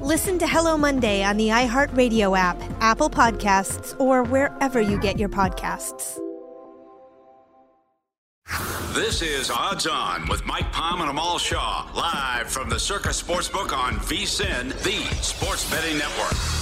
Listen to Hello Monday on the iHeartRadio app, Apple Podcasts, or wherever you get your podcasts. This is Odds On with Mike Palm and Amal Shah, live from the Circa Sportsbook on VSIN, the sports betting network.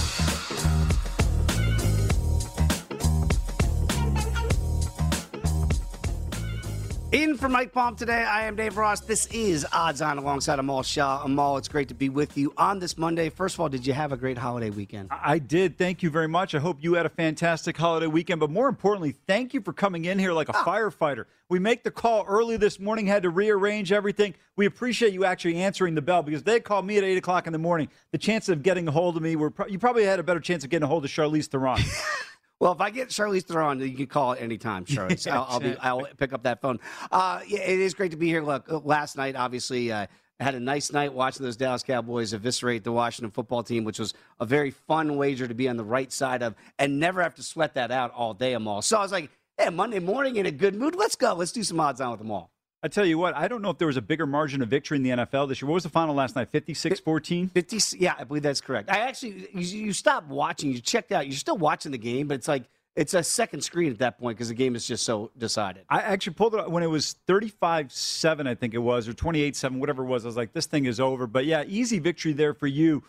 In for Mike Palm today, I am Dave Ross. This is Odds On alongside Amal Shah. Amal, it's great to be with you on this Monday. First of all, did you have a great holiday weekend? I did. Thank you very much. I hope you had a fantastic holiday weekend. But more importantly, thank you for coming in here like a Ah. firefighter. We make the call early this morning, had to rearrange everything. We appreciate you actually answering the bell because they called me at 8 o'clock in the morning. The chances of getting a hold of me were pro- you probably had a better chance of getting a hold of Charlize Theron. Well, if I get Charlize Theron, you can call it anytime, Charlize. I'll, I'll, be, I'll pick up that phone. Uh, yeah, it is great to be here. Look, uh, last night, obviously, uh, I had a nice night watching those Dallas Cowboys eviscerate the Washington football team, which was a very fun wager to be on the right side of and never have to sweat that out all day, them all. So I was like, hey, Monday morning in a good mood. Let's go. Let's do some odds on with them all. I tell you what, I don't know if there was a bigger margin of victory in the NFL this year. What was the final last night? 56 14? 50, yeah, I believe that's correct. I actually, you, you stopped watching, you checked out, you're still watching the game, but it's like, it's a second screen at that point because the game is just so decided. I actually pulled it up when it was 35 7, I think it was, or 28 7, whatever it was. I was like, this thing is over. But yeah, easy victory there for you.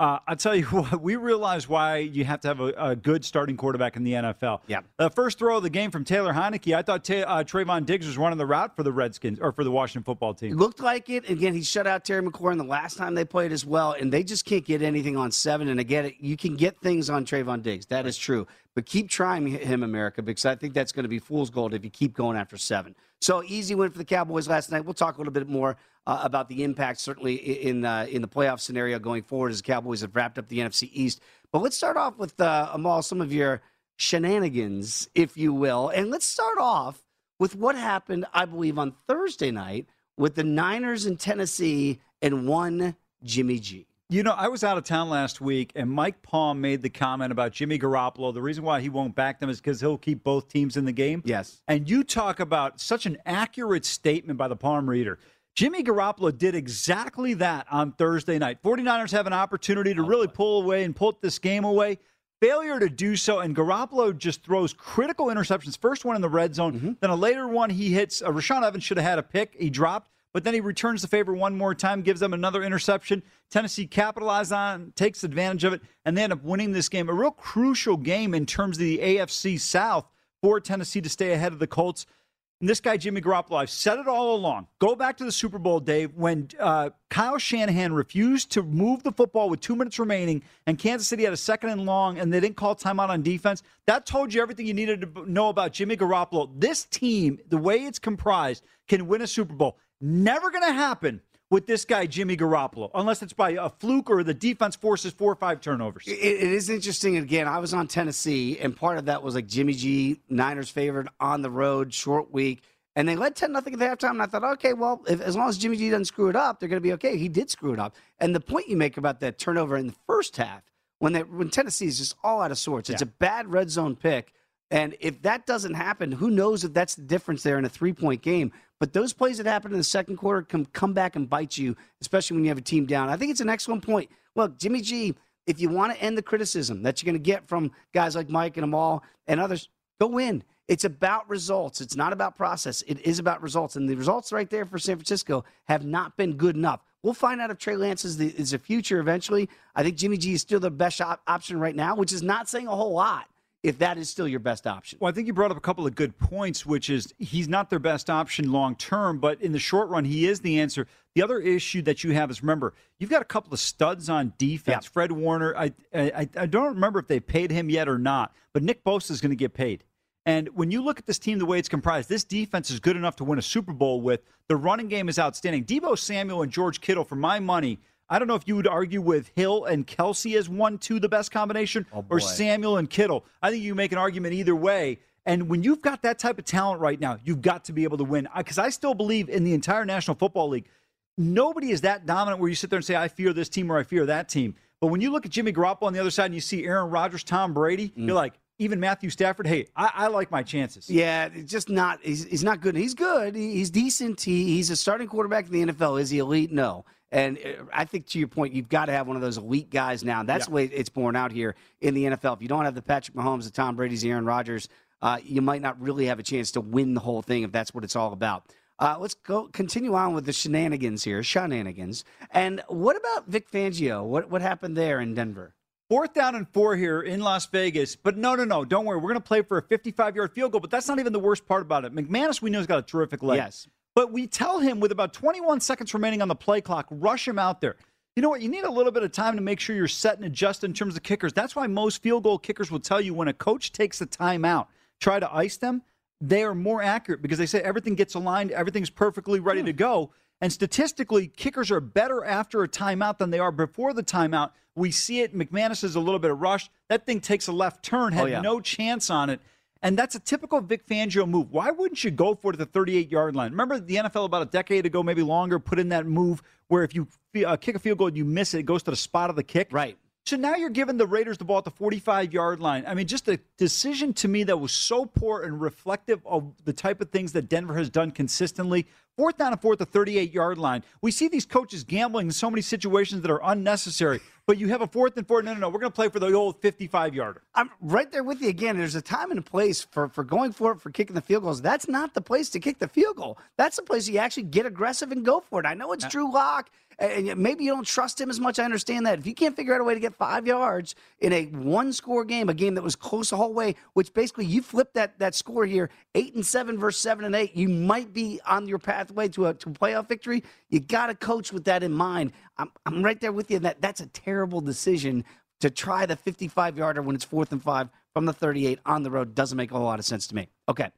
Uh, I'll tell you what, we realize why you have to have a, a good starting quarterback in the NFL. Yeah. The first throw of the game from Taylor Heinicke, I thought Ta- uh, Trevon Diggs was running the route for the Redskins or for the Washington football It team. looked like it. Again, he shut out Terry McLaurin the last time they played as well, and they just can't get anything on seven. And again, you can get things on Trevon Diggs. That is true. But keep trying him, America, because I think that's going to be fool's gold if you keep going after seven. So easy win for the Cowboys last night. We'll talk a little bit more uh, about the impact, certainly in uh, in the playoff scenario going forward as the Cowboys have wrapped up the NFC East. But let's start off with uh, Amal, some of your shenanigans, if you will, and let's start off with what happened, I believe, on Thursday night with the Niners in Tennessee and one Jimmy G. You know, I was out of town last week, and Mike Palm made the comment about Jimmy Garoppolo. The reason why he won't back them is because he'll keep both teams in the game. Yes. And you talk about such an accurate statement by the Palm reader. Jimmy Garoppolo did exactly that on Thursday night. 49ers have an opportunity to really pull away and pull this game away. Failure to do so, and Garoppolo just throws critical interceptions. First one in the red zone, then a later one he hits. Uh, Rashaan Evans should have had a pick. He dropped, but then he returns the favor one more time, gives them another interception. Tennessee capitalized on, takes advantage of it, and they end up winning this game. A real crucial game in terms of the AFC South for Tennessee to stay ahead of the Colts. And this guy, Jimmy Garoppolo, I've said it all along. Go back to the Super Bowl, Dave, when uh, Kyle Shanahan refused to move the football with two minutes remaining, and Kansas City had a second and long, and they didn't call timeout on defense. That told you everything you needed to know about Jimmy Garoppolo. This team, the way it's comprised, can win a Super Bowl. Never going to happen with this guy, Jimmy Garoppolo, unless it's by a fluke or the defense forces four or five turnovers. it, it is interesting. Again, I was on Tennessee, and part of that was like Jimmy G, Niners favored on the road, short week. And they led 10 nothing at halftime. And I thought, okay, well, if, as long as Jimmy G doesn't screw it up, they're going to be okay. He did screw it up. And the point you make about that turnover in the first half, when they, when Tennessee is just all out of sorts, it's a bad red zone pick. And if that doesn't happen, who knows if that's the difference there in a three point game. But those plays that happen in the second quarter can come back and bite you, especially when you have a team down. I think it's an excellent point. Look, Jimmy G, if you want to end the criticism that you're going to get from guys like Mike and Amal and others, go win. It's about results. It's not about process. It is about results. And the results right there for San Francisco have not been good enough. We'll find out if Trey Lance is the, is the future eventually. I think Jimmy G is still the best op- option right now, which is not saying a whole lot if that is still your best option. Well, I think you brought up a couple of good points, which is he's not their best option long term, but in the short run, he is the answer. The other issue that you have is remember, you've got a couple of studs on defense. Yeah. Fred Warner, I, I I don't remember if they paid him yet or not, but Nick Bosa is going to get paid. And when you look at this team, the way it's comprised, this defense is good enough to win a Super Bowl with. The running game is outstanding. Deebo Samuel and George Kittle, for my money, I don't know if you would argue with Hill and Kelsey as one, two, the best combination, oh, or Samuel and Kittle. I think you make an argument either way. And when you've got that type of talent right now, you've got to be able to win. Because I still believe in the entire National Football League, nobody is that dominant where you sit there and say, I fear this team or I fear that team. But when you look at Jimmy Garoppolo on the other side and you see Aaron Rodgers, Tom Brady, mm. you're like, even Matthew Stafford, hey, I, I like my chances. Yeah, it's just not. He's, he's not good. He's good. He's decent. He, he's a starting quarterback in the NFL. Is he elite? No. And uh, I think to your point, you've got to have one of those elite guys now. That's the way it's borne out here in the NFL. If you don't have the Patrick Mahomes, the Tom Brady's, the Aaron Rodgers, uh, you might not really have a chance to win the whole thing if that's what it's all about. Uh, let's go continue on with the shenanigans here, shenanigans. And what about Vic Fangio? What what happened there in Denver? Fourth down and four here in Las Vegas. But no, no, no. Don't worry. We're going to play for a 55 yard field goal. But that's not even the worst part about it. McManus, we know, has got a terrific leg. Yes. But we tell him with about 21 seconds remaining on the play clock, rush him out there. You know what? You need a little bit of time to make sure you're set and adjust in terms of kickers. That's why most field goal kickers will tell you when a coach takes a timeout, try to ice them, they are more accurate because they say everything gets aligned, everything's perfectly ready to hmm. go. And statistically, kickers are better after a timeout than they are before the timeout. We see it. McManus is a little bit of rush. That thing takes a left turn, oh, had Oh, yeah. no chance on it. And that's a typical Vic Fangio move. Why wouldn't you go for it at the 38 yard line? Remember the NFL about a decade ago, maybe longer, put in that move where if you uh, kick a field goal and you miss it, it goes to the spot of the kick. Right. So now you're giving the Raiders the ball at the 45 yard line. I mean, just a decision to me that was so poor and reflective of the type of things that Denver has done consistently. Fourth down and fourth, the 38 yard line. We see these coaches gambling in so many situations that are unnecessary, but you have a fourth and four. No, no, no. We're going to play for the old 55 yarder. I'm right there with you again. There's a time and a place for, for going for it, for kicking the field goals. That's not the place to kick the field goal. That's the place you actually get aggressive and go for it. I know it's Drew Lock, and maybe you don't trust him as much. I understand that. If you can't figure out a way to get five yards in a one score game, a game that was close the whole way, which basically you flip that, that score here, eight and seven versus seven and eight, you might be on your pathway to a, to a playoff victory. You got to coach with that in mind. I'm, I'm right there with you. That That's a terrible decision to try the 55 yarder when it's fourth and five from the 38 on the road doesn't make a whole lot of sense to me. Okay.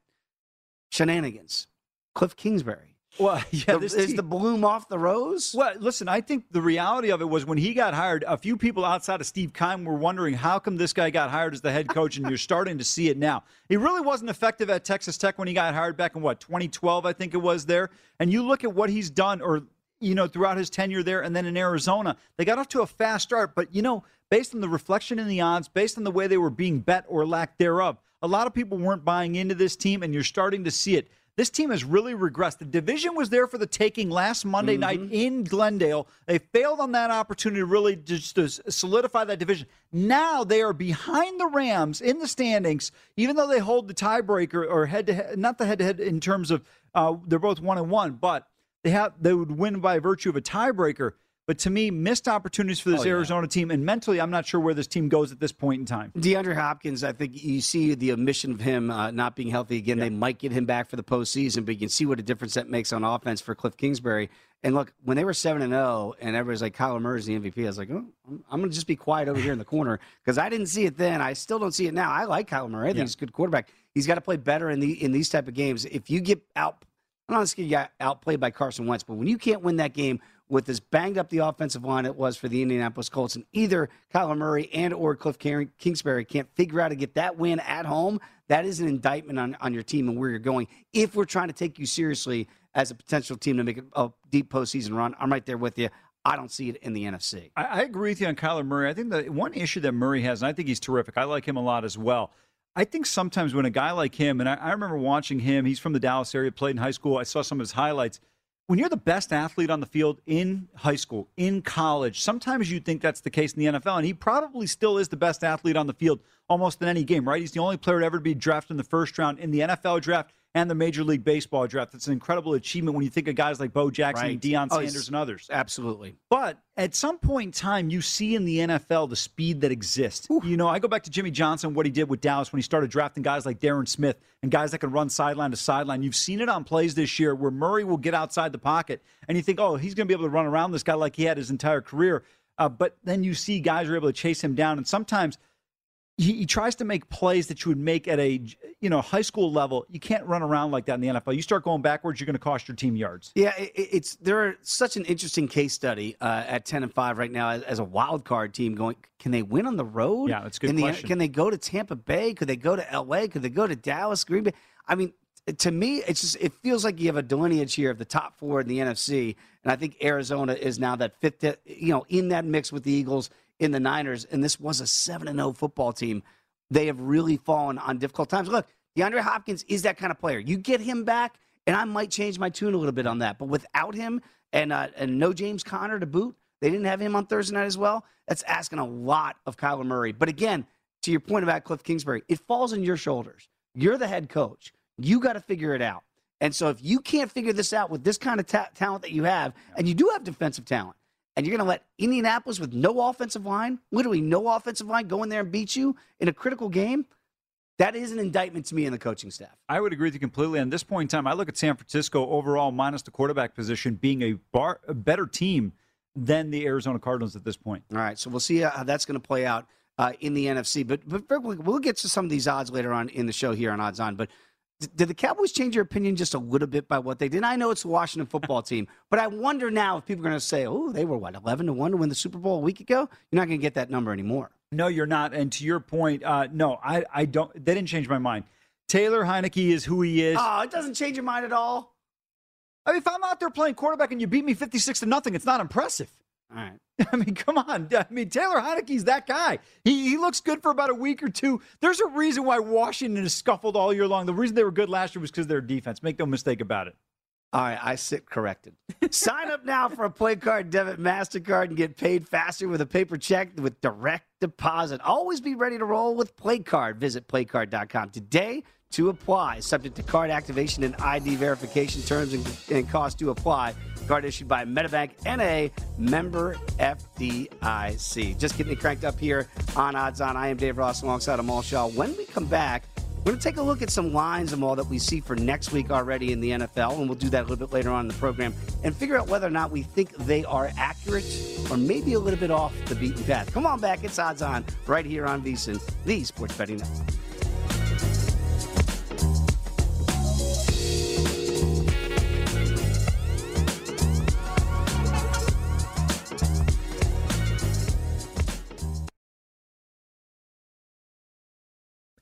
Shenanigans. Cliff Kingsbury. Well, yeah, The- this is team- the bloom off the rose? Well, listen, I think the reality of it was when he got hired, a few people outside of Steve Keim were wondering how come this guy got hired as the head coach, and you're starting to see it now. He really wasn't effective at Texas Tech when he got hired back in what 2012, I think it was there. And you look at what he's done, or you know, throughout his tenure there, and then in Arizona, they got off to a fast start. But you know, based on the reflection in the odds, based on the way they were being bet or lack thereof, a lot of people weren't buying into this team, and you're starting to see it. This team has really regressed. The division was there for the taking last Monday night in Glendale. They failed on that opportunity to really just to solidify that division. Now they are behind the Rams in the standings, even though they hold the tiebreaker or head to head, not the head to head in terms of uh, they're both one and one, but they have they would win by virtue of a tiebreaker. But to me, missed opportunities for this Oh, yeah. Arizona team. And mentally, I'm not sure where this team goes at this point in time. DeAndre Hopkins, I think you see the omission of him uh, not being healthy again. They might get him back for the postseason, but you can see what a difference that makes on offense for Cliff Kingsbury. And look, when they were seven and zero, and everybody's like Kyler Murray's the MVP, I was like, oh, I'm, I'm going to just be quiet over here in the corner because I didn't see it then. I still don't see it now. I like Kyler Murray. I think Yeah. he's a good quarterback. He's got to play better in the in these type of games. If you get out, I'm not going to get outplayed by Carson Wentz, but when you can't win that game with as banged up the offensive line it was for the Indianapolis Colts, and either Kyler Murray and or Cliff Kingsbury can't figure out to get that win at home, that is an indictment on, on your team and where you're going. If we're trying to take you seriously as a potential team to make a, deep postseason run, I'm right there with you. I don't see it in the NFC. I, I agree with you on Kyler Murray. I think the one issue that Murray has, and I think he's terrific. I like him a lot as well. I think sometimes when a guy like him, and I, I remember watching him, he's from the Dallas area, played in high school. I saw some of his highlights. When you're the best athlete on the field in high school, in college, sometimes you think that's the case in the NFL, and he probably still is the best athlete on the field almost in any game, right? He's the only player to ever be drafted in the first round in the NFL draft and the Major League Baseball draft. It's an incredible achievement when you think of guys like Bo Jackson and Deion Oh, Sanders and others. Absolutely. But at some point in time, you see in the NFL the speed that exists. You know, I go back to Jimmy Johnson, what he did with Dallas when he started drafting guys like Darren Smith and guys that can run sideline to sideline. You've seen it on plays this year where Murray will get outside the pocket and you think, oh, he's going to be able to run around this guy like he had his entire career. Uh, but then you see guys are able to chase him down. And sometimes he, he tries to make plays that you would make at a you know high school level. You can't run around like that in the NFL. You start going backwards, you're going to cost your team yards. Yeah, it, it- it's they're such an interesting case study uh, at ten and five right now as, as a wild card team. Going, can they win on the road? Yeah, that's good In the- question. can they go to Tampa Bay? Could they go to L.A.? Could they go to Dallas, Green Bay? I mean, to me, it's just it feels like you have a delineage here of the top four in the NFC, and I think Arizona is now that fifth, you know, in that mix with the Eagles in the Niners, and this was a seven and zero football team. They have really fallen on difficult times. Look, DeAndre Hopkins is that kind of player. You get him back, and I might change my tune a little bit on that. But without him, and uh, and no James Conner to boot, they didn't have him on Thursday night as well. That's asking a lot of Kyler Murray. But again, to your point about Cliff Kingsbury, it falls on your shoulders. You're the head coach. You got to figure it out. And so if you can't figure this out with this kind of ta- talent that you have, and you do have defensive talent, and you're going to let Indianapolis with no offensive line, literally no offensive line, go in there and beat you in a critical game, that is an indictment to me and the coaching staff. I would agree with you completely. At this point in time, I look at San Francisco overall, minus the quarterback position, being a, bar, a better team than the Arizona Cardinals at this point. All right, so we'll see how that's going to play out uh, in the NFC. But but we'll get to some of these odds later on in the show here on Odds On. But did the Cowboys change your opinion just a little bit by what they did? I know it's the Washington football team, but I wonder now if people are going to say, "Oh, they were what eleven to one to win the Super Bowl a week ago." You're not going to get that number anymore. No, you're not. And to your point, uh, no, I, I don't. They didn't change my mind. Taylor Heinicke is who he is. Oh, it doesn't change your mind at all. I mean, if I'm out there playing quarterback and you beat me 56 to nothing, it's not impressive. All right. I mean, come on. I mean, Taylor Heinicke's that guy. He, he looks good for about a week or two. There's a reason why Washington has scuffled all year long. The reason they were good last year was because of their defense. Make no mistake about it. All right, I sit corrected. Sign up now for a play card debit MasterCard and get paid faster with a paper check with direct deposit. Always be ready to roll with PlayCard. Visit playcard.com today to apply. Subject to card activation and ID verification terms and, and cost to apply. Card issued by MetaBank NA, member FDIC. Just getting cranked up here on Odds On. I am Dave Ross alongside Amal Shah. When we come back, we're going to take a look at some lines and all that we see for next week already in the NFL, and we'll do that a little bit later on in the program and figure out whether or not we think they are accurate or maybe a little bit off the beaten path. Come on back, it's odds on right here on VSIN, the Sports Betting Network.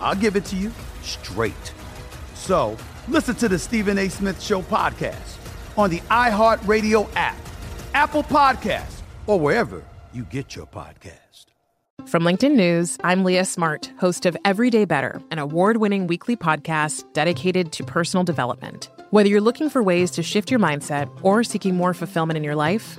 I'll give it to you straight. So, listen to the Stephen A. Smith Show podcast on the iHeartRadio app, Apple Podcasts, or wherever you get your podcast. From LinkedIn News, I'm Leah Smart, host of Everyday Better, an award winning weekly podcast dedicated to personal development. Whether you're looking for ways to shift your mindset or seeking more fulfillment in your life,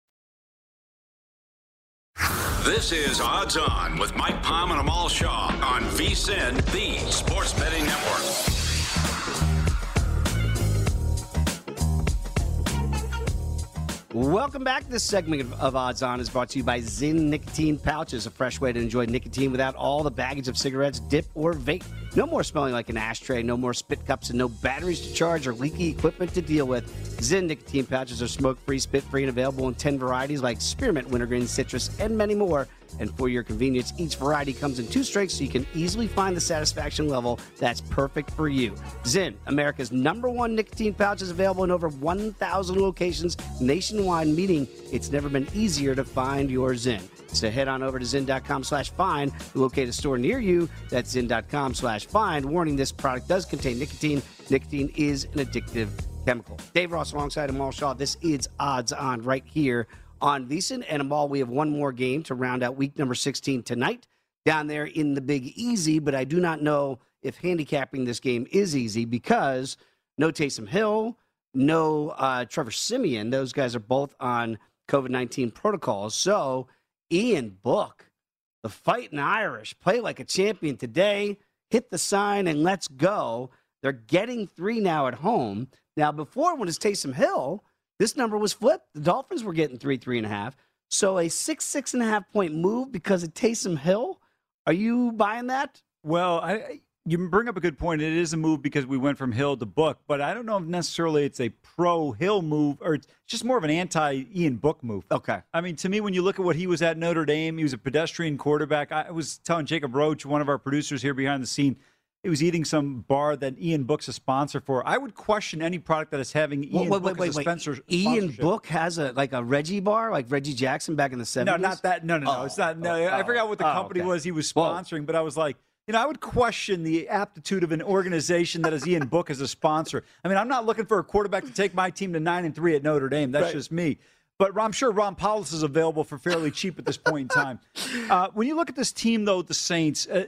This is Odds On with Mike Palm and Amal Shah on VSIN, the Sports Betting Network. Welcome back. This segment of- Odds On is brought to you by Zyn Nicotine Pouches, a fresh way to enjoy nicotine without all the baggage of cigarettes, dip, or vape. No more smelling like an ashtray, no more spit cups, and no batteries to charge or leaky equipment to deal with. Zyn Nicotine Pouches are smoke free, spit free, and available in 10 varieties like spearmint, wintergreen, citrus, and many more. And for your convenience, each variety comes in two strengths so you can easily find the satisfaction level that's perfect for you. Zyn, America's number one nicotine pouch, is available in over 1,000 locations nationwide, meaning it's never been easier to find your Zyn. So head on over to Zyn.com slash find to locate a store near you. That's Zyn.com slash find. Warning, this product does contain nicotine. Nicotine is an addictive chemical. Dave Ross alongside Amal Shah. This is Odds On right here on VSIN and Amal. We have one more game to round out week number 16 tonight down there in the Big Easy, but I do not know if handicapping this game is easy because no Taysom Hill, no uh, Trevor Siemian. Those guys are both on COVID 19 protocols. So, Ian Book, the fighting Irish, play like a champion today, hit the sign, and let's go. They're getting three now at home. Now, before when it's Taysom Hill, this number was flipped. The Dolphins were getting three, three and a half. So a six, six and a half point move because of Taysom Hill. Are you buying that? Well, I, I- you bring up a good point. It is a move because we went from Hill to Book, but I don't know if necessarily it's a pro Hill move or it's just more of an anti Ian Book move. Okay. I mean, to me, when you look at what he was at Notre Dame, he was a pedestrian quarterback. I was telling Jacob Roach, one of our producers here behind the scene, he was eating some bar that Ian Book's a sponsor for. I would question any product that is having Ian Wait, wait, Book wait, as a sponsor. Ian. Book has a like a Reggie bar, like Reggie Jackson back in the seventies. No, not that. No, no, no. it's not. No, I forgot what the oh, company okay. was he was Whoa. sponsoring, but I was like, you know, I would question the aptitude of an organization that has Ian Book as a sponsor. I mean, I'm not looking for a quarterback to take my team to nine and three at Notre Dame. That's Right. just me. But I'm sure Ron Powlus is available for fairly cheap at this point in time. Uh, when you look at this team, though, the Saints, uh,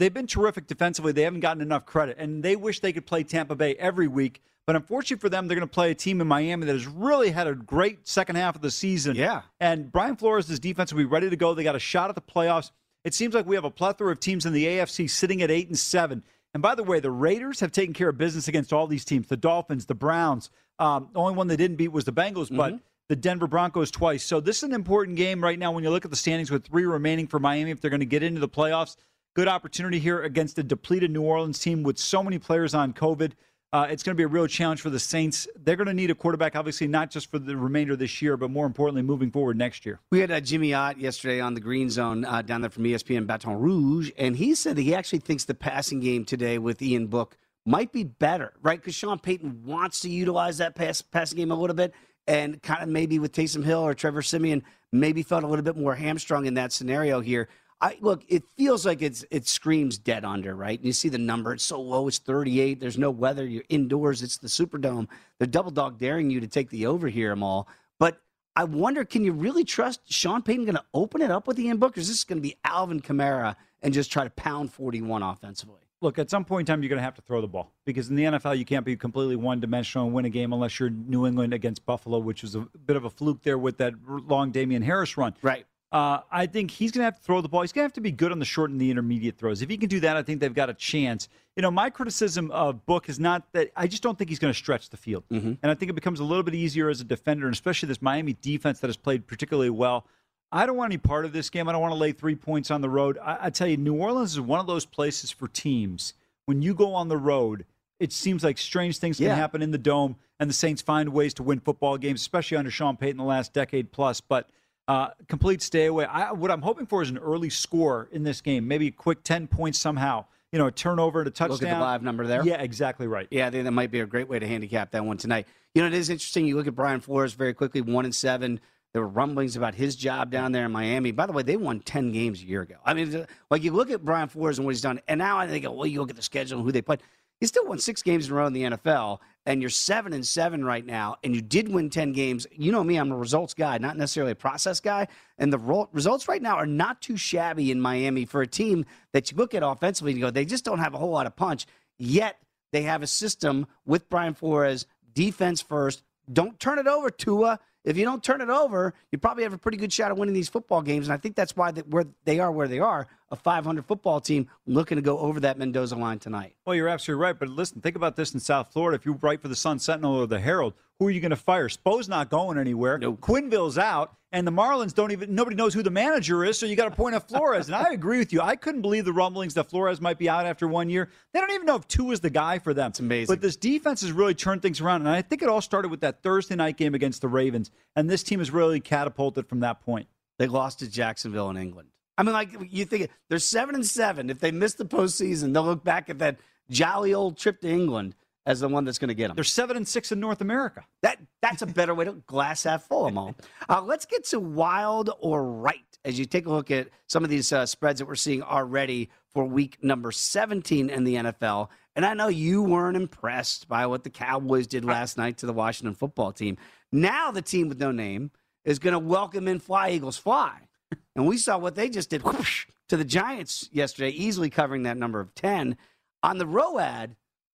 they've been terrific defensively. They haven't gotten enough credit, and they wish they could play Tampa Bay every week. But unfortunately for them, they're going to play a team in Miami that has really had a great second half of the season. Yeah. And Brian Flores' defense will be ready to go. They got a shot at the playoffs. It seems like we have a plethora of teams in the AFC sitting at eight and seven. And by the way, the Raiders have taken care of business against all these teams: the Dolphins, the Browns. Um, the only one they didn't beat was the Bengals, Mm-hmm. but the Denver Broncos twice. So this is an important game right now when you look at the standings with three remaining for Miami if they're going to get into the playoffs. Good opportunity here against a depleted New Orleans team with so many players on COVID. Uh, it's going to be a real challenge for the Saints. They're going to need a quarterback, obviously, not just for the remainder of this year, but more importantly, moving forward next year. We had uh, Jimmy Ott yesterday on the Green Zone uh, down there from ESPN Baton Rouge, and he said that he actually thinks the passing game today with Ian Book might be better, right? Because Sean Payton wants to utilize that pass passing game a little bit, and kind of maybe with Taysom Hill or Trevor Siemian, maybe felt a little bit more hamstrung in that scenario here. I look, it feels like it's it screams dead under, right? And you see the number, it's so low, it's 38. There's no weather, you're indoors, it's the Superdome. They're double dog daring you to take the over here, Amal. But I wonder, can you really trust Sean Payton going to open it up with Ian Book? Or is this going to be Alvin Kamara and just try to pound 41 offensively? Look, at some point in time, you're going to have to throw the ball because in the NFL, you can't be completely one dimensional and win a game unless you're New England against Buffalo, which was a bit of a fluke there with that long Damien Harris run. Right. Uh, I think he's going to have to throw the ball. He's going to have to be good on the short and the intermediate throws. If he can do that, I think they've got a chance. You know, my criticism of Book is not that I just don't think he's going to stretch the field. And I think it becomes a little bit easier as a defender, and especially this Miami defense that has played particularly well. I don't want any part of this game. I don't want to lay three points on the road. I, I tell you, New Orleans is one of those places for teams. When you go on the road, it seems like strange things can Yeah. happen in the dome, and the Saints find ways to win football games, especially under Sean Payton the last decade plus. But uh, complete stay away. I, what I'm hoping for is an early score in this game, maybe a quick 10 points somehow. You know, a turnover, and a touchdown. Look at the live number there. Yeah, exactly right. Yeah, I think that might be a great way to handicap that one tonight. You know, it is interesting. You look at Brian Flores very quickly, one and seven. There were rumblings about his job down there in Miami. By the way, they won ten games a year ago. I mean, like you look at Brian Flores and what he's done, and now I think, well, you look at the schedule and who they played. He still won six games in a row in the NFL, and you're seven and seven right now, and you did win ten games. You know me, I'm a results guy, not necessarily a process guy. And the ro- results right now are not too shabby in Miami for a team that you look at offensively and go, they just don't have a whole lot of punch. Yet they have a system with Brian Flores, defense first. Don't turn it over, Tua. If you don't turn it over, you probably have a pretty good shot of winning these football games. And I think that's why that where they are where they are, a 500 football team looking to go over that Mendoza line tonight. Well, you're absolutely right. But listen, think about this in South Florida. If you write for the Sun Sentinel or the Herald, who are you going to fire? Spo's not going anywhere. Quenneville's out, and the Marlins don't even. Nobody knows who the manager is. So you got to point at Flores. and I agree with you. I couldn't believe the rumblings that Flores might be out after one year. They don't even know if Tua is the guy for them. It's amazing. But this defense has really turned things around, and I think it all started with that Thursday night game against the Ravens, and this team has really catapulted from that point. They lost to Jacksonville in England. I mean, like you think they're seven and seven. If they miss the postseason, they'll look back at that jolly old trip to England as the one that's going to get them. They're seven and six in North America. That that's a better way to glass half full, Amal. Uh, let's get to wild or right as you take a look at some of these uh, spreads that we're seeing already for week number 17 in the NFL. And I know you weren't impressed by what the Cowboys did last night to the Washington football team. Now the team with no name is going to welcome in Fly Eagles Fly. And we saw what they just did whoosh, to the Giants yesterday, easily covering that number of 10. On the ROAD,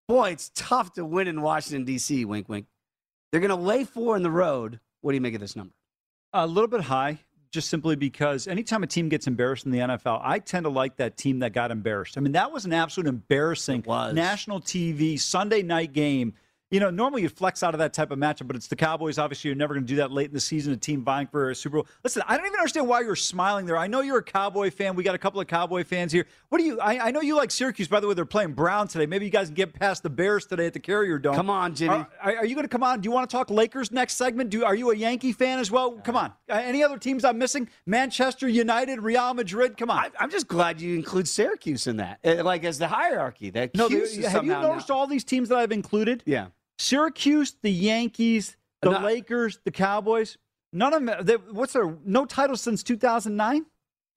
boy, it's tough to win in Washington, D.C., wink, wink. They're going to lay four in the road. What do you make of this number? A little bit high, just simply because anytime a team gets embarrassed in the NFL, I tend to like that team that got embarrassed. I mean, that was an absolute embarrassing national TV Sunday night game. You know, normally you flex out of that type of matchup, but it's the Cowboys. Obviously, you're never going to do that late in the season, a team vying for a Super Bowl. Listen, I don't even understand why you're smiling there. I know you're a Cowboy fan. We got a couple of Cowboy fans here. What do you, I, I know you like Syracuse. By the way, they're playing Brown today. Maybe you guys can get past the Bears today at the Carrier Dome. Come on, Jimmy. Are, are- you going to come on? Do you want to talk Lakers next segment? Do Are you a Yankee fan as well? Come on. Uh, any other teams I'm missing? Manchester United, Real Madrid? Come on. I, I'm just glad you include Syracuse in that, uh, like as the hierarchy. That No, Cuse there- is have you noticed all these teams that I've included? Yeah. Syracuse, the Yankees, the. Lakers, the Cowboys. None of them. They, what's their no title since 2009?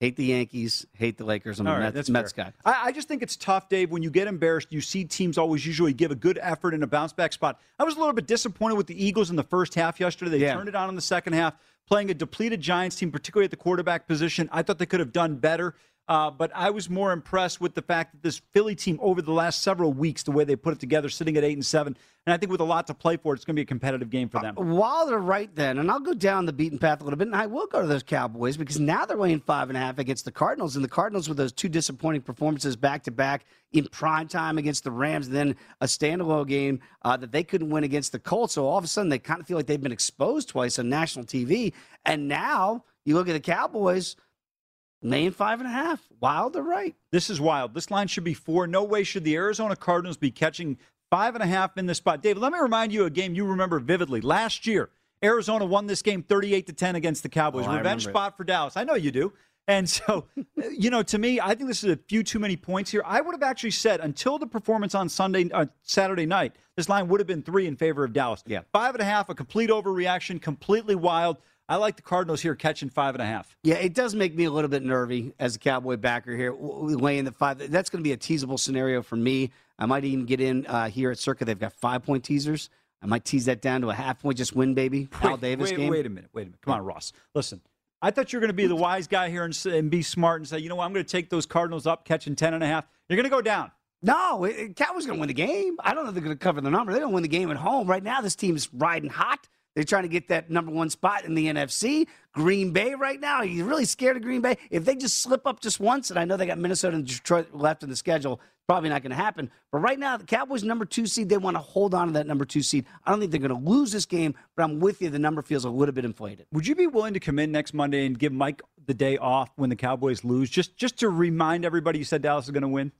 Hate the Yankees, hate the Lakers. I'm All a right, Mets, Mets guy. I, I just think it's tough, Dave. When you get embarrassed, you see teams always usually give a good effort in a bounce back spot. I was a little bit disappointed with the Eagles in the first half yesterday. They Yeah. turned it on in the second half, playing a depleted Giants team, particularly at the quarterback position. I thought they could have done better. Uh, but I was more impressed with the fact that this Philly team over the last several weeks, the way they put it together, sitting at eight and seven, and I think with a lot to play for, it's going to be a competitive game for them. Uh, while they're right then, and I'll go down the beaten path a little bit, and I will go to those Cowboys because now they're weighing five and a half against the Cardinals, and the Cardinals with those two disappointing performances back to back in prime time against the Rams, and then a standalone game uh, that they couldn't win against the Colts. So all of a sudden, they kind of feel like they've been exposed twice on national TV, and now you look at the Cowboys Laying five and a half. Wild or right? This is wild. This line should be four. No way should the Arizona Cardinals be catching five and a half in this spot. David, let me remind you a game you remember vividly. Last year, Arizona won this game 38 to 10 against the Cowboys. Oh, Revenge spot for Dallas. I know you do. And so, you know, to me, I think this is a few too many points here. I would have actually said until the performance on Sunday, uh, Saturday night, this line would have been three in favor of Dallas. Yeah, five and a half, a complete overreaction, completely wild. I like the Cardinals here catching five and a half. Yeah, it does make me a little bit nervy as a Cowboy backer here, weighing the five. That's going to be a teasable scenario for me. I might even get in uh, here at Circa. They've got five point teasers. I might tease that down to a half point, just win, baby. Wait, Al Davis wait, game. Wait a minute. Wait a minute. Come on, Ross. Listen. I thought you were going to be the wise guy here and, and be smart and say, you know what, I'm going to take those Cardinals up, catching 10 and a half. You're going to go down. No, it, Cowboys going to win the game. I don't know if they're going to cover the number. They don't win the game at home. Right now, this team is riding hot. They're trying to get that number one spot in the NFC. Green Bay right now, you're really scared of Green Bay. If they just slip up just once, and I know they got Minnesota and Detroit left in the schedule, probably not going to happen. But right now, the Cowboys number two seed, they want to hold on to that number two seed. I don't think they're going to lose this game, but I'm with you. The number feels a little bit inflated. Would you be willing to come in next Monday and give Mike the day off when the Cowboys lose, just just to remind everybody you said Dallas is going to win?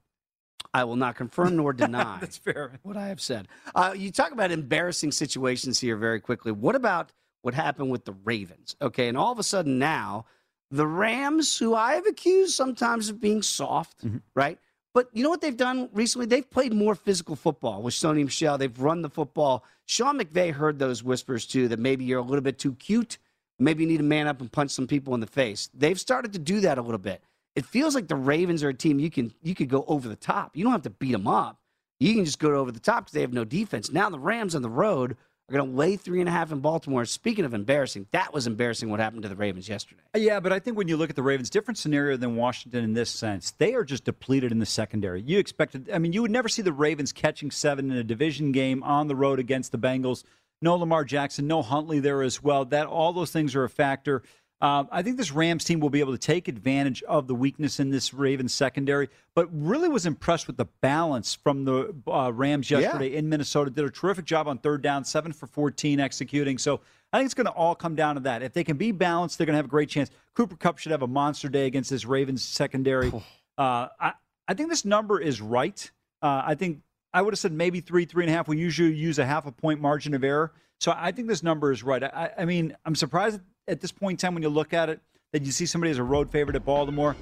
I will not confirm nor deny. That's fair. What I have said. Uh, you talk about embarrassing situations here very quickly. What about what happened with the Ravens? Okay, and all of a sudden now, the Rams, who I have accused sometimes of being soft, mm-hmm. right? But you know what they've done recently? They've played more physical football with Sony Michel. They've run the football. Sean McVay heard those whispers too that maybe you're a little bit too cute. Maybe you need to man up and punch some people in the face. They've started to do that a little bit it feels like the Ravens are a team you can you could go over the top. You don't have to beat them up. You can just go over the top because they have no defense. Now the Rams on the road are going to lay three and a half in Baltimore. Speaking of embarrassing, that was embarrassing what happened to the Ravens yesterday. Uh, yeah, but I think when you look at the Ravens, different scenario than Washington in this sense. They are just depleted in the secondary. You expected, I mean, you would never see the Ravens catching seven in a division game on the road against the Bengals. No Lamar Jackson, no Huntley there as well. That all those things are a factor. Uh, I think this Rams team will be able to take advantage of the weakness in this Ravens secondary, but really was impressed with the balance from the uh, Rams yesterday yeah. in Minnesota. Did a terrific job on third down, seven for 14 executing. So I think it's going to all come down to that. If they can be balanced, they're going to have a great chance. Cooper Kupp should have a monster day against this Ravens secondary. Uh, I, I think this number is right. Uh, I think I would have said maybe three, three and a half. We usually use a half a point margin of error. So I think this number is right. I, I mean, I'm surprised at this point in time when you look at it that you see somebody as a road favorite at Baltimore.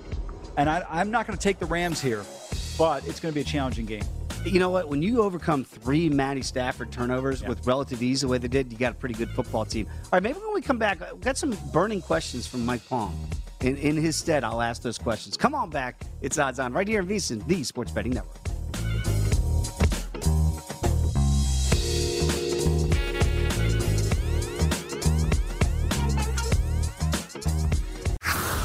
And I, I'm not going to take the Rams here, but it's going to be a challenging game. You know what? When you overcome three Matty Stafford turnovers yeah. with relative ease the way they did, you got a pretty good football team. All right, maybe when we come back, we've got some burning questions from Mike Palm. In, in his stead, I'll ask those questions. Come on back. It's Odds On right here in VSIN, the Sports Betting Network.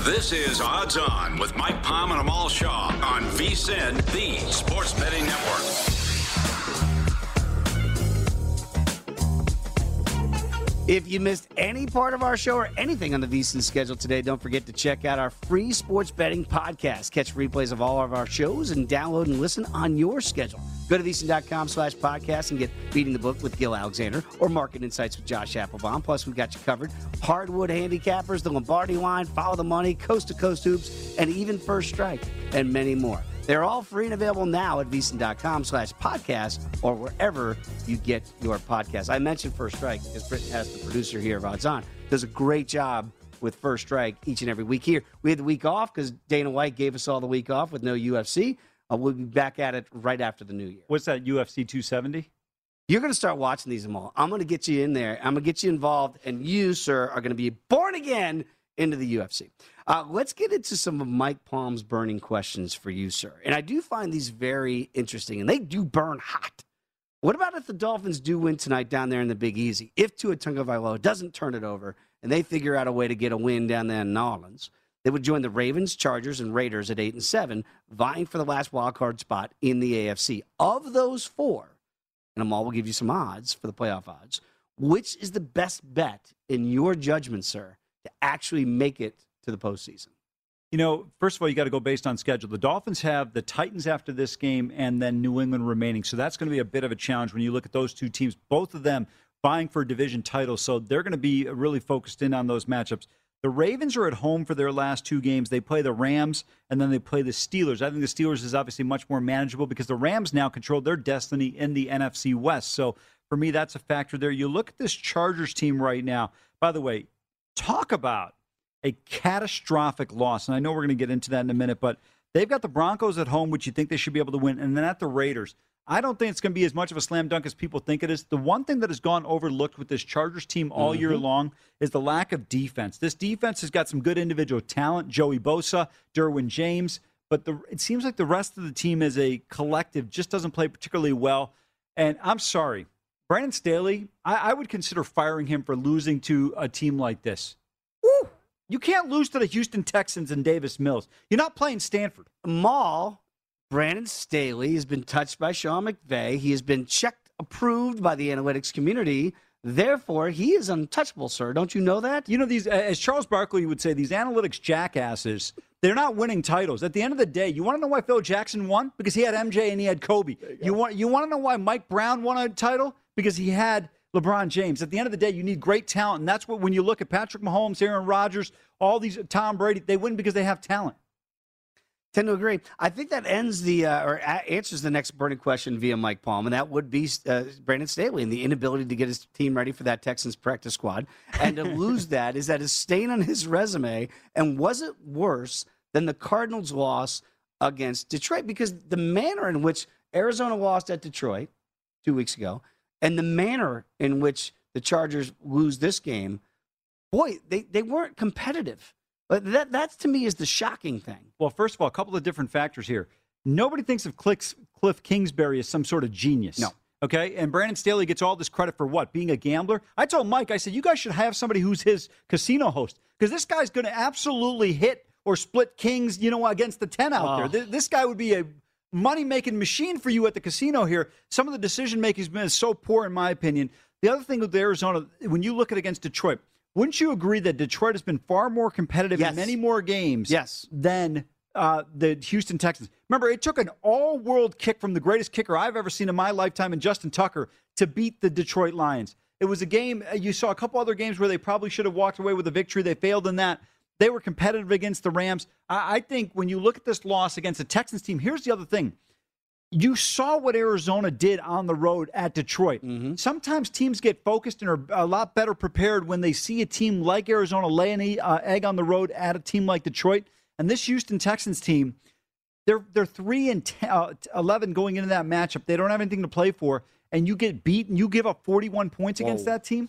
This is Odds On with Mike Palm and Amal Shah on VSIN, the Sports Betting Network. If you missed any part of our show or anything on the VSIN schedule today, don't forget to check out our free sports betting podcast. Catch replays of all of our shows and download and listen on your schedule. Go to VSIN.com slash podcast and get Beating the Book with Gil Alexander or Market Insights with Josh Appelbaum. Plus, we've got you covered. Hardwood handicappers, the Lombardi line, Follow the Money, Coast to Coast Hoops, and even First Strike, and many more. They're all free and available now at VSIN.com slash podcast or wherever you get your podcast. I mentioned First Strike because Britton has the producer here of Odds On. Does a great job with First Strike each and every week here. We had the week off because Dana White gave us all the week off with no UFC. Uh, we'll be back at it right after the new year. What's that, UFC 270? You're going to start watching these all. I'm going to get you in there. I'm going to get you involved, and you, sir, are going to be born again into the UFC. Uh, let's get into some of Mike Palm's burning questions for you, sir. And I do find these very interesting, and they do burn hot. What about if the Dolphins do win tonight down there in the Big Easy? If Tua Tagovailoa doesn't turn it over and they figure out a way to get a win down there in New Orleans, They would join the Ravens, Chargers, and Raiders at eight and seven, vying for the last wild card spot in the AFC. Of those four, and Amal will give you some odds for the playoff odds. Which is the best bet in your judgment, sir, to actually make it to the postseason? You know, first of all, you got to go based on schedule. The Dolphins have the Titans after this game and then New England remaining. So that's going to be a bit of a challenge when you look at those two teams, both of them vying for division title. So they're going to be really focused in on those matchups. The Ravens are at home for their last two games. They play the Rams and then they play the Steelers. I think the Steelers is obviously much more manageable because the Rams now control their destiny in the NFC West. So for me, that's a factor there. You look at this Chargers team right now. By the way, talk about a catastrophic loss. And I know we're going to get into that in a minute, but they've got the Broncos at home, which you think they should be able to win, and then at the Raiders. I don't think it's going to be as much of a slam dunk as people think it is. The one thing that has gone overlooked with this Chargers team all mm-hmm. year long is the lack of defense. This defense has got some good individual talent Joey Bosa, Derwin James, but the, it seems like the rest of the team as a collective just doesn't play particularly well. And I'm sorry, Brandon Staley, I, I would consider firing him for losing to a team like this. Woo! You can't lose to the Houston Texans and Davis Mills. You're not playing Stanford. Maul Brandon Staley has been touched by Sean McVay. He has been checked, approved by the analytics community. Therefore, he is untouchable, sir. Don't you know that? You know, these, as Charles Barkley would say, these analytics jackasses, they're not winning titles. At the end of the day, you want to know why Phil Jackson won? Because he had MJ and he had Kobe. You, you, want, you want to know why Mike Brown won a title? Because he had LeBron James. At the end of the day, you need great talent. And that's what, when you look at Patrick Mahomes, Aaron Rodgers, all these, Tom Brady, they win because they have talent. Tend to agree. I think that ends the uh, or answers the next burning question via Mike Palm, and that would be uh, Brandon Staley and the inability to get his team ready for that Texans practice squad, and to lose that is that a stain on his resume. And was it worse than the Cardinals' loss against Detroit? Because the manner in which Arizona lost at Detroit two weeks ago, and the manner in which the Chargers lose this game, boy, they, they weren't competitive. But that that to me is the shocking thing. Well, first of all, a couple of different factors here. Nobody thinks of Kliff, Kliff Kingsbury as some sort of genius. No. Okay, and Brandon Staley gets all this credit for what? Being a gambler. I told Mike, I said, you guys should have somebody who's his casino host because this guy's going to absolutely hit or split kings, you know, against the ten out oh. there. This guy would be a money making machine for you at the casino here. Some of the decision making has been so poor, in my opinion. The other thing with Arizona, when you look at against Detroit, wouldn't you agree that Detroit has been far more competitive yes. in many more games yes. than uh, the Houston Texans? Remember, it took an all world kick from the greatest kicker I've ever seen in my lifetime in Justin Tucker to beat the Detroit Lions. It was a game, uh, you saw a couple other games where they probably should have walked away with a victory. They failed in that. They were competitive against the Rams. I, I think when you look at this loss against the Texans team, here's the other thing you saw what Arizona did on the road at Detroit. Mm-hmm. Sometimes teams get focused and are a lot better prepared when they see a team like Arizona lay an uh, egg on the road at a team like Detroit. And this Houston Texans team, they're they're three and 10, uh, eleven going into that matchup. They don't have anything to play for, and you get beat and you give up forty one points Whoa. against that team.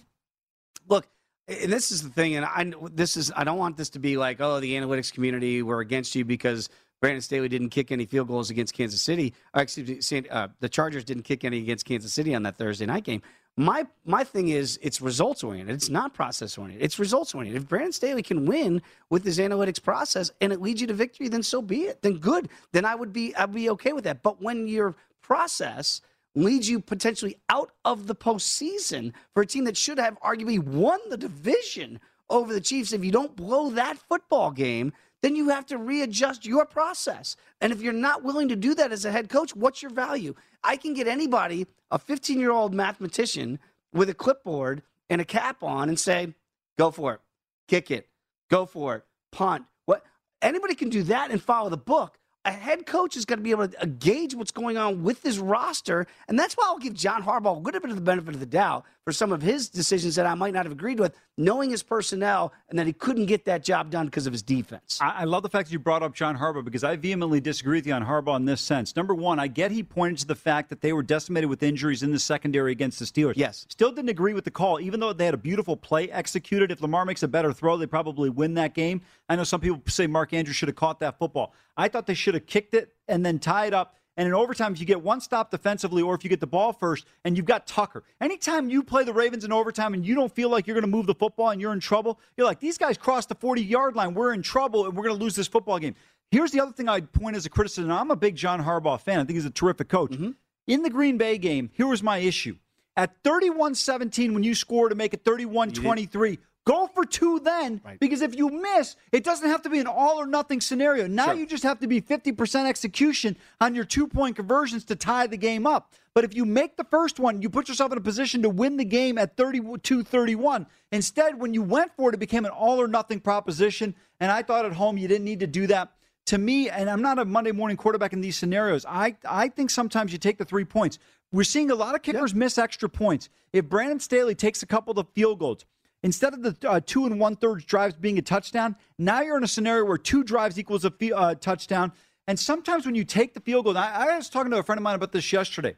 Look, and this is the thing, and I this is I don't want this to be like oh the analytics community we're against you because Brandon Staley didn't kick any field goals against Kansas City. Or excuse me, uh, the Chargers didn't kick any against Kansas City on that Thursday night game. My my thing is it's results oriented. It's not process oriented. It's results oriented. If Brandon Staley can win with his analytics process and it leads you to victory, then so be it. Then good. Then I would be I'd be okay with that. But when your process leads you potentially out of the postseason for a team that should have arguably won the division over the Chiefs, if you don't blow that football game, then you have to readjust your process. And if you're not willing to do that as a head coach, what's your value? I can get anybody, a 15 year old mathematician with a clipboard and a cap on, and say, go for it, kick it, go for it, punt. What? Anybody can do that and follow the book a head coach is going to be able to uh, gauge what's going on with his roster. And that's why I'll give John Harbaugh a good bit of the benefit of the doubt for some of his decisions that I might not have agreed with, knowing his personnel and that he couldn't get that job done because of his defense. I, I love the fact that you brought up John Harbaugh because I vehemently disagree with you on Harbaugh in this sense. Number one, I get he pointed to the fact that they were decimated with injuries in the secondary against the Steelers. Yes. Still didn't agree with the call, even though they had a beautiful play executed. If Lamar makes a better throw, they probably win that game. I know some people say Mark Andrews should have caught that football. I thought they should have kicked it and then tied up And in overtime, if you get one stop defensively or if you get the ball first and you've got Tucker, anytime you play the Ravens in overtime and you don't feel like you're going to move the football and you're in trouble, you're like, these guys crossed the 40 yard line. We're in trouble and we're going to lose this football game. Here's the other thing I'd point as a criticism. I'm a big John Harbaugh fan. I think he's a terrific coach. Mm-hmm. In the Green Bay game, here was my issue. At 31 17, when you score to make it 31 23, go for two then. Because if you miss, it doesn't have to be an all or nothing scenario. Now you just have to be 50% execution on your two point conversions to tie the game up. But if you make the first one, you put yourself in a position to win the game at 32 31. Instead, when you went for it, it became an all or nothing proposition. And I thought at home you didn't need to do that to me, and I'm not a Monday morning quarterback in these scenarios, I, I think sometimes you take the three points. We're seeing a lot of kickers miss extra points. If Brandon Staley takes a couple of field goals, instead of the uh, two and one third drives being a touchdown, now you're in a scenario where two drives equals a uh, touchdown. And sometimes when you take the field goal, I, I was talking to a friend of mine about this yesterday.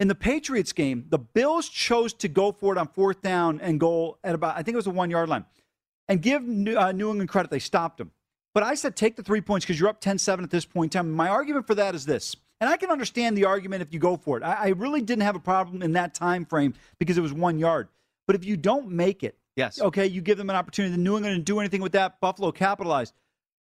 In the Patriots game, the Bills chose to go for it on fourth down and goal at about, I think it was a one yard line, and give New, uh, New England credit. They stopped them. But I said take the three points because you're up 10 7 at this point in time. My argument for that is this. And I can understand the argument if you go for it. I, I really didn't have a problem in that time frame because it was one yard. But if you don't make it, yes, okay, you give them an opportunity. The New England to do anything with that. Buffalo capitalized.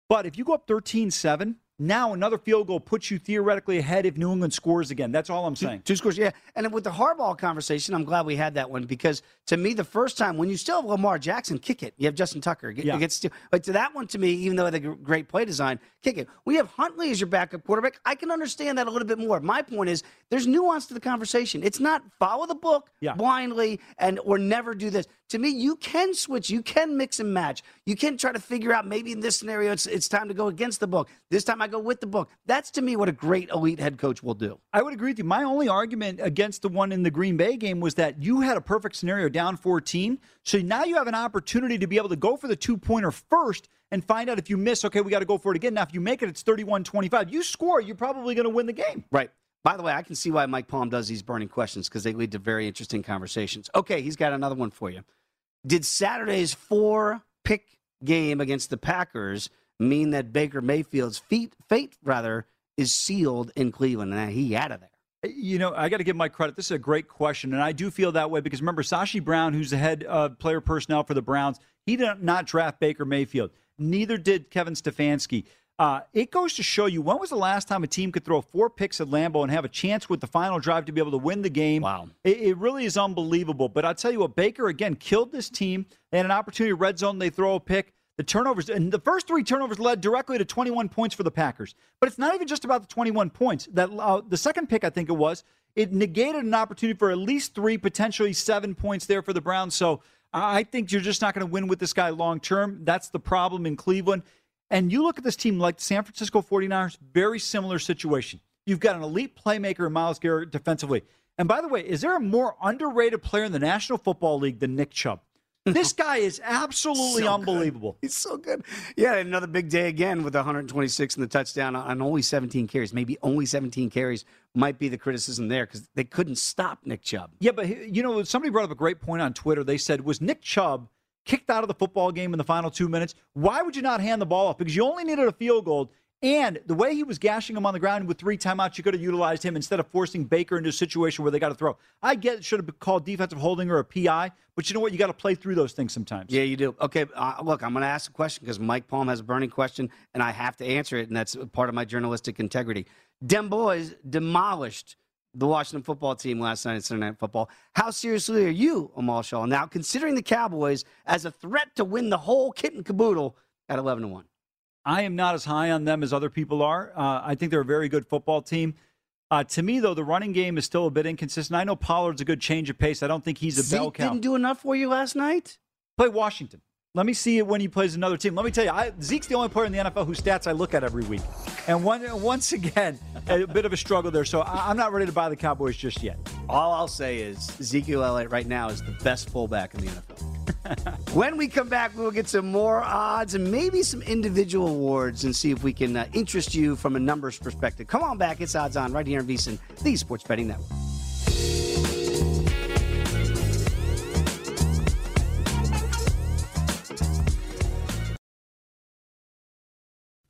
But if you go up 13 7, now another field goal puts you theoretically ahead if New England scores again. That's all I'm saying. Two scores, yeah. And with the Harbaugh conversation, I'm glad we had that one because to me, the first time when you still have Lamar Jackson, kick it. You have Justin Tucker, get, Yeah. gets to, but to that one, to me, even though the great play design, kick it. We have Huntley as your backup quarterback. I can understand that a little bit more. My point is, there's nuance to the conversation. It's not follow the book blindly and or never do this. To me, you can switch, you can mix and match. You can try to figure out maybe in this scenario it's it's time to go against the book. This time I go with the book. That's to me what a great elite head coach will do. I would agree with you. My only argument against the one in the Green Bay game was that you had a perfect scenario down 14. So now you have an opportunity to be able to go for the two pointer first and find out if you miss, okay, we got to go for it again. Now, if you make it, it's 31 25. You score, you're probably going to win the game. Right. By the way, I can see why Mike Palm does these burning questions because they lead to very interesting conversations. Okay, he's got another one for you. Did Saturday's four pick game against the Packers mean that Baker Mayfield's feet, fate rather is sealed in Cleveland and he out of there? You know, I got to give my credit. This is a great question, and I do feel that way because remember, Sashi Brown, who's the head uh, player personnel for the Browns, he did not draft Baker Mayfield. Neither did Kevin Stefanski. Uh, it goes to show you when was the last time a team could throw four picks at Lambeau and have a chance with the final drive to be able to win the game? Wow. It, it really is unbelievable. But I'll tell you what, Baker again killed this team. They had an opportunity, red zone, they throw a pick. The turnovers, and the first three turnovers led directly to 21 points for the Packers. But it's not even just about the 21 points. That uh, the second pick, I think it was, it negated an opportunity for at least three, potentially seven points there for the Browns. So I think you're just not going to win with this guy long term. That's the problem in Cleveland. And you look at this team like the San Francisco 49ers, very similar situation. You've got an elite playmaker in Myles Garrett defensively. And by the way, is there a more underrated player in the National Football League than Nick Chubb? This guy is absolutely So unbelievable. He's so good. Yeah, another big day again with 126 and the touchdown uh, on only 17 carries. Maybe only 17 carries might be the criticism there because they couldn't stop Nick Chubb. Yeah, but you know, somebody brought up a great point on Twitter. They said, was Nick Chubb kicked out of the football game in the final two minutes? Why would you not hand the ball off? Because you only needed a field goal. And the way he was gashing him on the ground with three timeouts, you could have utilized him instead of forcing Baker into a situation where they got to throw. I get it should have been called defensive holding or a PI, but you know what? You got to play through those things sometimes. Yeah, you do. Okay, uh, look, I'm going to ask a question because Mike Palm has a burning question, and I have to answer it, and that's part of my journalistic integrity. Dem boys demolished the Washington football team last night at Sunday Night Football. How seriously are you, Amal Shah, now considering the Cowboys as a threat to win the whole kit and caboodle at 11 to 1? I am not as high on them as other people are. Uh, I think they're a very good football team. Uh, to me, though, the running game is still a bit inconsistent. I know Pollard's a good change of pace. I don't think he's a Zeke bell cow. didn't do enough for you last night? Play Washington. Let me see it when he plays another team. Let me tell you, I, Zeke's the only player in the NFL whose stats I look at every week. And one, once again, a bit of a struggle there. So I, I'm not ready to buy the Cowboys just yet. All I'll say is Ezekiel Elliott right now is the best fullback in the NFL. when we come back, we will get some more odds and maybe some individual awards and see if we can uh, interest you from a numbers perspective. Come on back. It's Odds On right here in VSIN, the Sports Betting Network.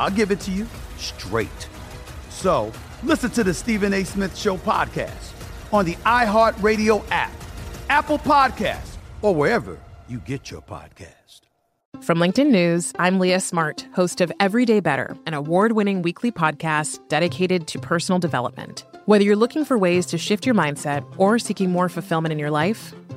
I'll give it to you straight. So listen to the Stephen A. Smith Show podcast on the iHeartRadio app, Apple Podcasts, or wherever you get your podcast. From LinkedIn News, I'm Leah Smart, host of Everyday Better, an award winning weekly podcast dedicated to personal development. Whether you're looking for ways to shift your mindset or seeking more fulfillment in your life,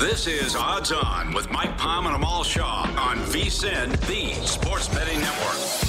This is Odds On with Mike Palm and Amal Shah on VSIN, the Sports Betting Network.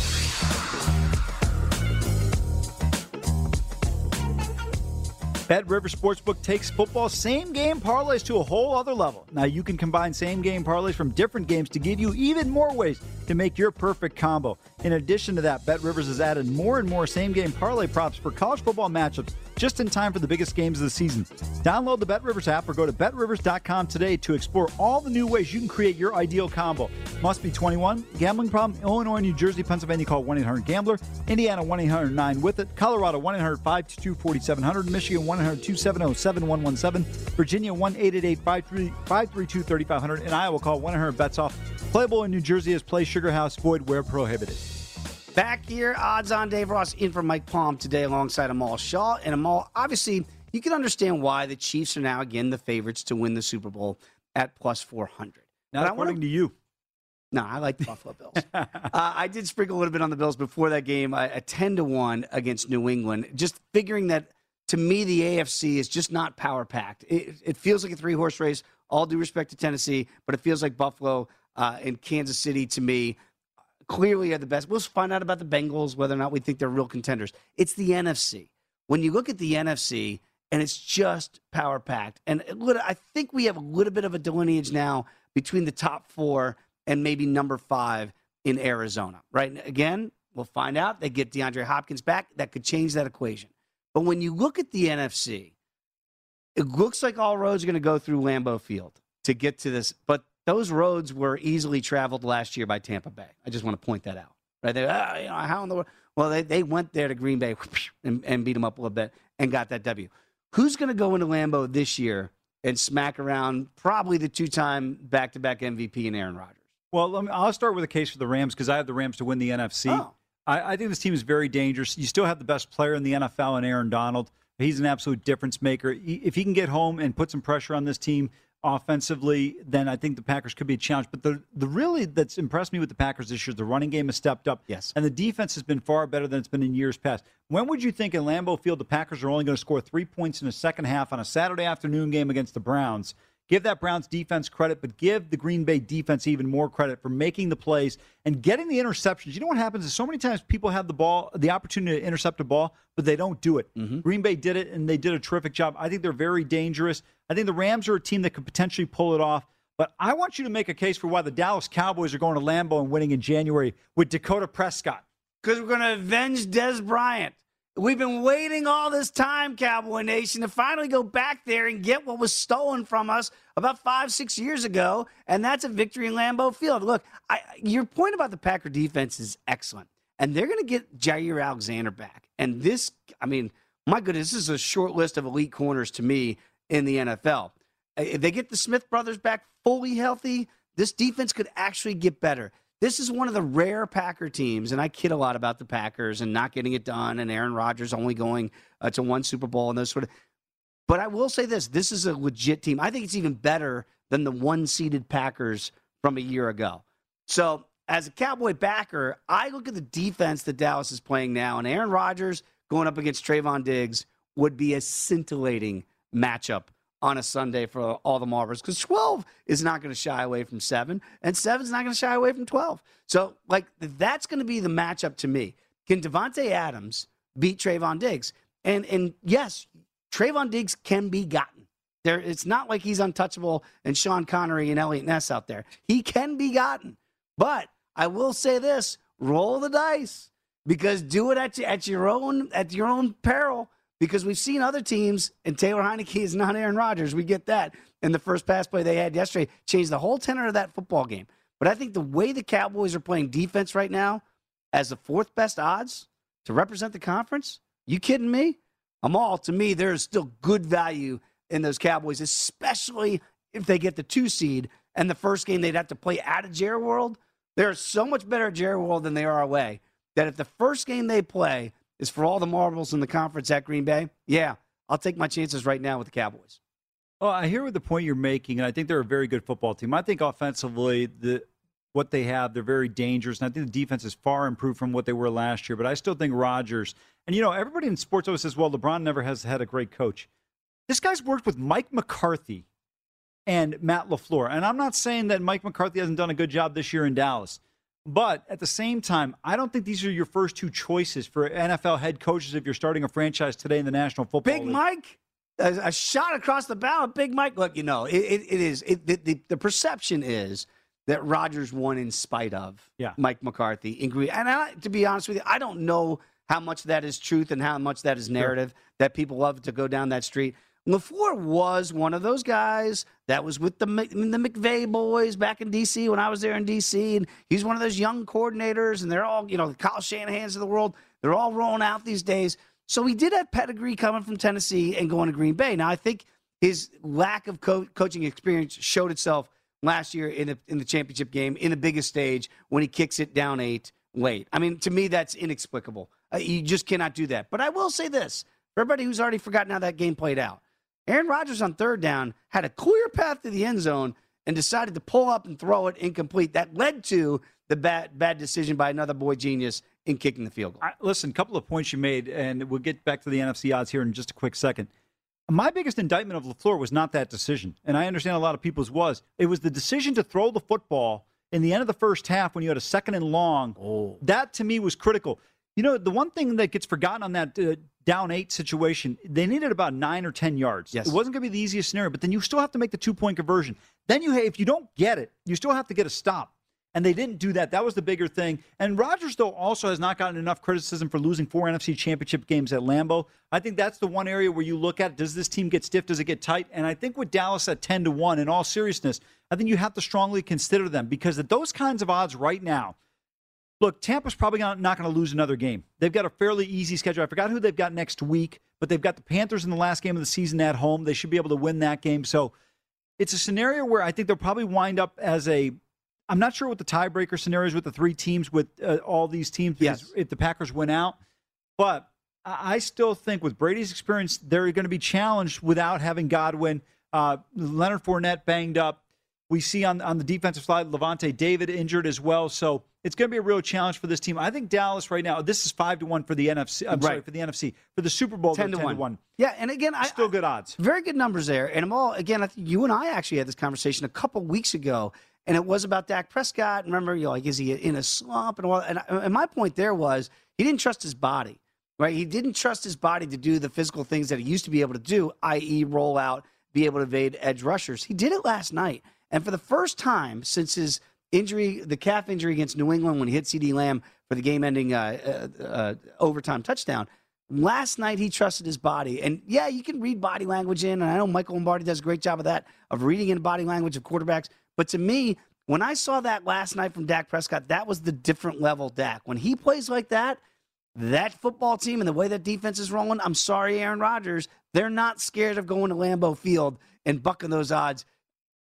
Bet River Sportsbook takes football same game parlays to a whole other level. Now you can combine same game parlays from different games to give you even more ways to make your perfect combo. In addition to that, Bet Rivers has added more and more same game parlay props for college football matchups just in time for the biggest games of the season. Download the Bet Rivers app or go to betrivers.com today to explore all the new ways you can create your ideal combo. Must be 21. Gambling problem? Illinois, New Jersey, Pennsylvania call 1-800-GAMBLER. Indiana 1-800-9 with it. Colorado 1-800-522-4700. Michigan 1-800-270-7117. Virginia 1-888-532-3500. And Iowa call 1-800-BETS-OFF. Playable in New Jersey is Play Sugar House void where prohibited. Back here, odds on Dave Ross in for Mike Palm today alongside Amal Shah. And Amal, obviously, you can understand why the Chiefs are now again the favorites to win the Super Bowl at plus 400. Not But according wanna- to you. No, I like the Buffalo Bills. uh, I did sprinkle a little bit on the Bills before that game, a, a 10 to 1 against New England. Just figuring that to me, the AFC is just not power packed. It, it feels like a three horse race, all due respect to Tennessee, but it feels like Buffalo uh, and Kansas City to me clearly are the best. We'll find out about the Bengals, whether or not we think they're real contenders. It's the NFC. When you look at the NFC, and it's just power packed. And it I think we have a little bit of a delineage now between the top four and maybe number five in Arizona, right? Again, we'll find out. They get DeAndre Hopkins back. That could change that equation. But when you look at the NFC, it looks like all roads are going to go through Lambeau Field to get to this. But those roads were easily traveled last year by Tampa Bay. I just want to point that out. right? They, ah, you know, how in the world? Well, they, they went there to Green Bay and, and beat them up a little bit and got that W. Who's going to go into Lambeau this year and smack around probably the two-time back-to-back MVP in Aaron Rodgers? Well, me, I'll start with a case for the Rams because I have the Rams to win the NFC. Oh. I, I think this team is very dangerous. You still have the best player in the NFL in Aaron Donald. He's an absolute difference maker. If he can get home and put some pressure on this team offensively, then I think the Packers could be a challenge. But the the really that's impressed me with the Packers this year, is the running game has stepped up. Yes. And the defense has been far better than it's been in years past. When would you think in Lambeau Field the Packers are only going to score three points in the second half on a Saturday afternoon game against the Browns? Give that Browns defense credit, but give the Green Bay defense even more credit for making the plays and getting the interceptions. You know what happens is so many times people have the ball, the opportunity to intercept a ball, but they don't do it. Mm-hmm. Green Bay did it, and they did a terrific job. I think they're very dangerous. I think the Rams are a team that could potentially pull it off. But I want you to make a case for why the Dallas Cowboys are going to Lambeau and winning in January with Dakota Prescott. Because we're going to avenge Dez Bryant. We've been waiting all this time, Cowboy Nation, to finally go back there and get what was stolen from us about five, six years ago, and that's a victory in Lambeau Field. Look, I, your point about the Packer defense is excellent, and they're going to get Jaire Alexander back. And this, I mean, my goodness, this is a short list of elite corners to me in the NFL. If they get the Smith brothers back fully healthy, this defense could actually get better. This is one of the rare Packer teams, and I kid a lot about the Packers and not getting it done, and Aaron Rodgers only going uh, to one Super Bowl and those sort of. But I will say this: this is a legit team. I think it's even better than the one-seeded Packers from a year ago. So, as a Cowboy backer, I look at the defense that Dallas is playing now, and Aaron Rodgers going up against Trevon Diggs would be a scintillating matchup on a Sunday for all the Marbles because 12 is not going to shy away from 7, and 7 is not going to shy away from 12. So, like, that's going to be the matchup to me. Can Davante Adams beat Trevon Diggs? And, and yes, Trevon Diggs can be gotten. There, it's not like he's untouchable and Sean Connery and Eliot Ness out there. He can be gotten. But I will say this roll the dice because do it at, at your own at your own peril because we've seen other teams, and Taylor Heinicke is not Aaron Rodgers. We get that. And the first pass play they had yesterday changed the whole tenor of that football game. But I think the way the Cowboys are playing defense right now, as the fourth best odds to represent the conference, you kidding me? I'm all to me. There is still good value in those Cowboys, especially if they get the two seed. And the first game they'd have to play out of Jerry World. They're so much better at Jerry World than they are away. That if the first game they play is for all the marbles in the conference at Green Bay, yeah, I'll take my chances right now with the Cowboys. Well, I hear what the point you're making, and I think they're a very good football team. I think offensively, the what they have, they're very dangerous, and I think the defense is far improved from what they were last year. But I still think Rodgers, and you know, everybody in sports always says, "Well, LeBron never has had a great coach." This guy's worked with Mike McCarthy and Matt LaFleur, and I'm not saying that Mike McCarthy hasn't done a good job this year in Dallas. But at the same time, I don't think these are your first two choices for NFL head coaches if you're starting a franchise today in the National Football Big League. Mike, a, a, shot across the bow. Big Mike. Look, you know, it, it, it is. It, the, the, the, perception is that Rodgers won in spite of yeah. Mike McCarthy. And I, to be honest with you, I don't know how much that is truth and how much that is narrative sure. that people love to go down that street. LaFleur was one of those guys that was with the the boys back in D.C. when I was there in D.C. And he's one of those young coordinators, and they're all, you know, the Kyle Shanahan's of the world. They're all rolling out these days. So he did have pedigree coming from Tennessee and going to Green Bay. Now, I think his lack of co- coaching experience showed itself last year in the, in the championship game in the biggest stage when he kicks it down eight late. I mean, to me, that's inexplicable. Uh, you just cannot do that. But I will say this for everybody who's already forgotten how that game played out Aaron Rodgers on third down had a clear path to the end zone and decided to pull up and throw it incomplete. That led to the bad bad decision by another boy genius in kicking the field goal. I, listen, a couple of points you made, and we'll get back to the NFC odds here in just a quick second. My biggest indictment of LaFleur was not that decision, and I understand a lot of people's was. It was the decision to throw the football in the end of the first half when you had a second and long. Oh. That to me was critical. You know, the one thing that gets forgotten on that uh, down eight situation, they needed about nine or 10 yards. Yes. It wasn't going to be the easiest scenario, but then you still have to make the two point conversion. Then you, if you don't get it, you still have to get a stop. And they didn't do that. That was the bigger thing. And Rodgers, though, also has not gotten enough criticism for losing four NFC championship games at Lambeau. I think that's the one area where you look at does this team get stiff? Does it get tight? And I think with Dallas at 10 to 1, in all seriousness, I think you have to strongly consider them because at those kinds of odds right now, Look, Tampa's probably not going to lose another game. They've got a fairly easy schedule. I forgot who they've got next week, but they've got the Panthers in the last game of the season at home. They should be able to win that game. So it's a scenario where I think they'll probably wind up as a. I'm not sure what the tiebreaker scenario is with the three teams, with uh, all these teams, because Yes. if the Packers win out. But I I still think with Brady's experience, they're going to be challenged without having Godwin. Uh, Leonard Fournette banged up. We see on, on the defensive side, Lavonte David injured as well. So it's going to be a real challenge for this team. I think Dallas right now, this is 5 to 1 for the NFC. I'm sorry, for the NFC. For the Super Bowl, 10 to 10 1. Yeah, and again, I Still good odds. Very good numbers there. And I'm all again. I think you and I actually had this conversation a couple weeks ago, and it was about Dak Prescott. Remember, you know, like is he in a slump and all? And, I- and my point there was he didn't trust his body, right? He didn't trust his body to do the physical things that he used to be able to do, i.e., roll out, be able to evade edge rushers. He did it last night, and for the first time since his injury, the calf injury against New England when he hit CeeDee Lamb for the game-ending uh, uh, uh, overtime touchdown. Last night he trusted his body, and yeah, you can read body language in, and I know Michael Lombardi does a great job of that of reading in body language of quarterbacks. But to me, when I saw that last night from Dak Prescott, that was the different level Dak. When he plays like that, that football team and the way that defense is rolling, I'm sorry, Aaron Rodgers, they're not scared of going to Lambeau Field and bucking those odds.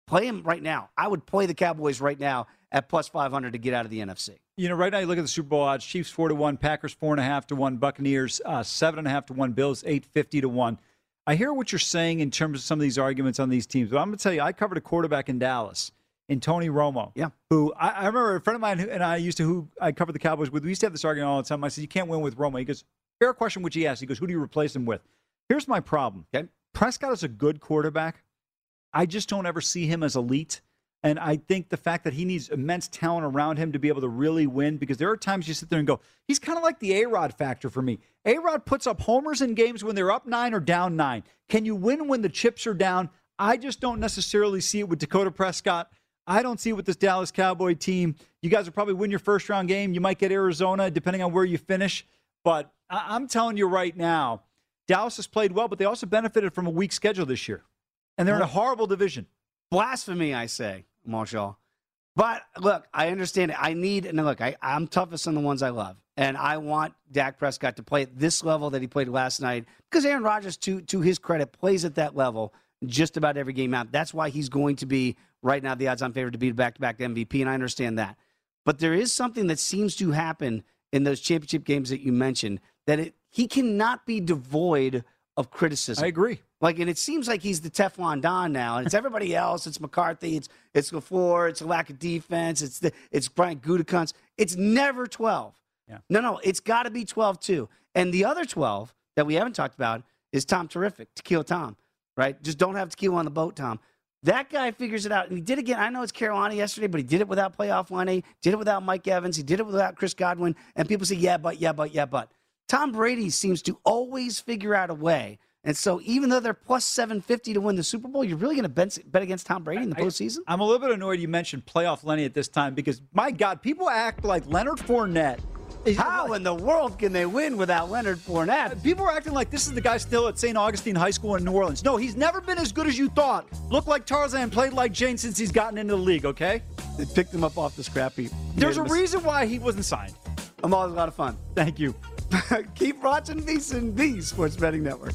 Play him right now. I would play the Cowboys right now at plus 500 to get out of the NFC. You know, right now you look at the Super Bowl odds: Chiefs four to one, Packers four and a half to one, Buccaneers uh, seven and a half to one, Bills eight fifty to one. I hear what you're saying in terms of some of these arguments on these teams, but I'm going to tell you, I covered a quarterback in Dallas, in Tony Romo. Yeah. Who I, I remember a friend of mine who, and I used to who I covered the Cowboys with. We used to have this argument all the time. I said, "You can't win with Romo." He goes, "Fair question," which he asked. He goes, "Who do you replace him with?" Here's my problem. Okay. Prescott is a good quarterback. I just don't ever see him as elite. And I think the fact that he needs immense talent around him to be able to really win, because there are times you sit there and go, he's kind of like the A Rod factor for me. A Rod puts up homers in games when they're up nine or down nine. Can you win when the chips are down? I just don't necessarily see it with Dakota Prescott. I don't see it with this Dallas Cowboy team. You guys will probably win your first round game. You might get Arizona, depending on where you finish. But I- I'm telling you right now, Dallas has played well, but they also benefited from a weak schedule this year. And they're in a horrible division. Blasphemy, I say, Marshall. But look, I understand it. I need, and look, I, I'm toughest on the ones I love. And I want Dak Prescott to play at this level that he played last night because Aaron Rodgers, to, to his credit, plays at that level just about every game out. That's why he's going to be, right now, the odds on favorite to be back to back MVP. And I understand that. But there is something that seems to happen in those championship games that you mentioned that it, he cannot be devoid of criticism. I agree. Like, and it seems like he's the Teflon Don now, and it's everybody else. It's McCarthy. It's it's Lafleur. It's a lack of defense. It's the it's Brian Gutekunst. It's never twelve. Yeah. No, no, it's got to be twelve too. And the other twelve that we haven't talked about is Tom Terrific, Tequila Tom. Right? Just don't have tequila on the boat, Tom. That guy figures it out, and he did again. I know it's Carolina yesterday, but he did it without playoff Lenny. Did it without Mike Evans. He did it without Chris Godwin. And people say, yeah, but yeah, but yeah, but. Tom Brady seems to always figure out a way. And so, even though they're plus 750 to win the Super Bowl, you're really going to bet, bet against Tom Brady in the postseason? I'm a little bit annoyed you mentioned playoff Lenny at this time because, my God, people act like Leonard Fournette. How in the world can they win without Leonard Fournette? Uh, people are acting like this is the guy still at St. Augustine High School in New Orleans. No, he's never been as good as you thought. Looked like Tarzan, played like Jane since he's gotten into the league, okay? They picked him up off the scrap heap. There's a reason why he wasn't signed. I'm always a lot of fun. Thank you. Keep watching VSiN, the Sports Betting Network.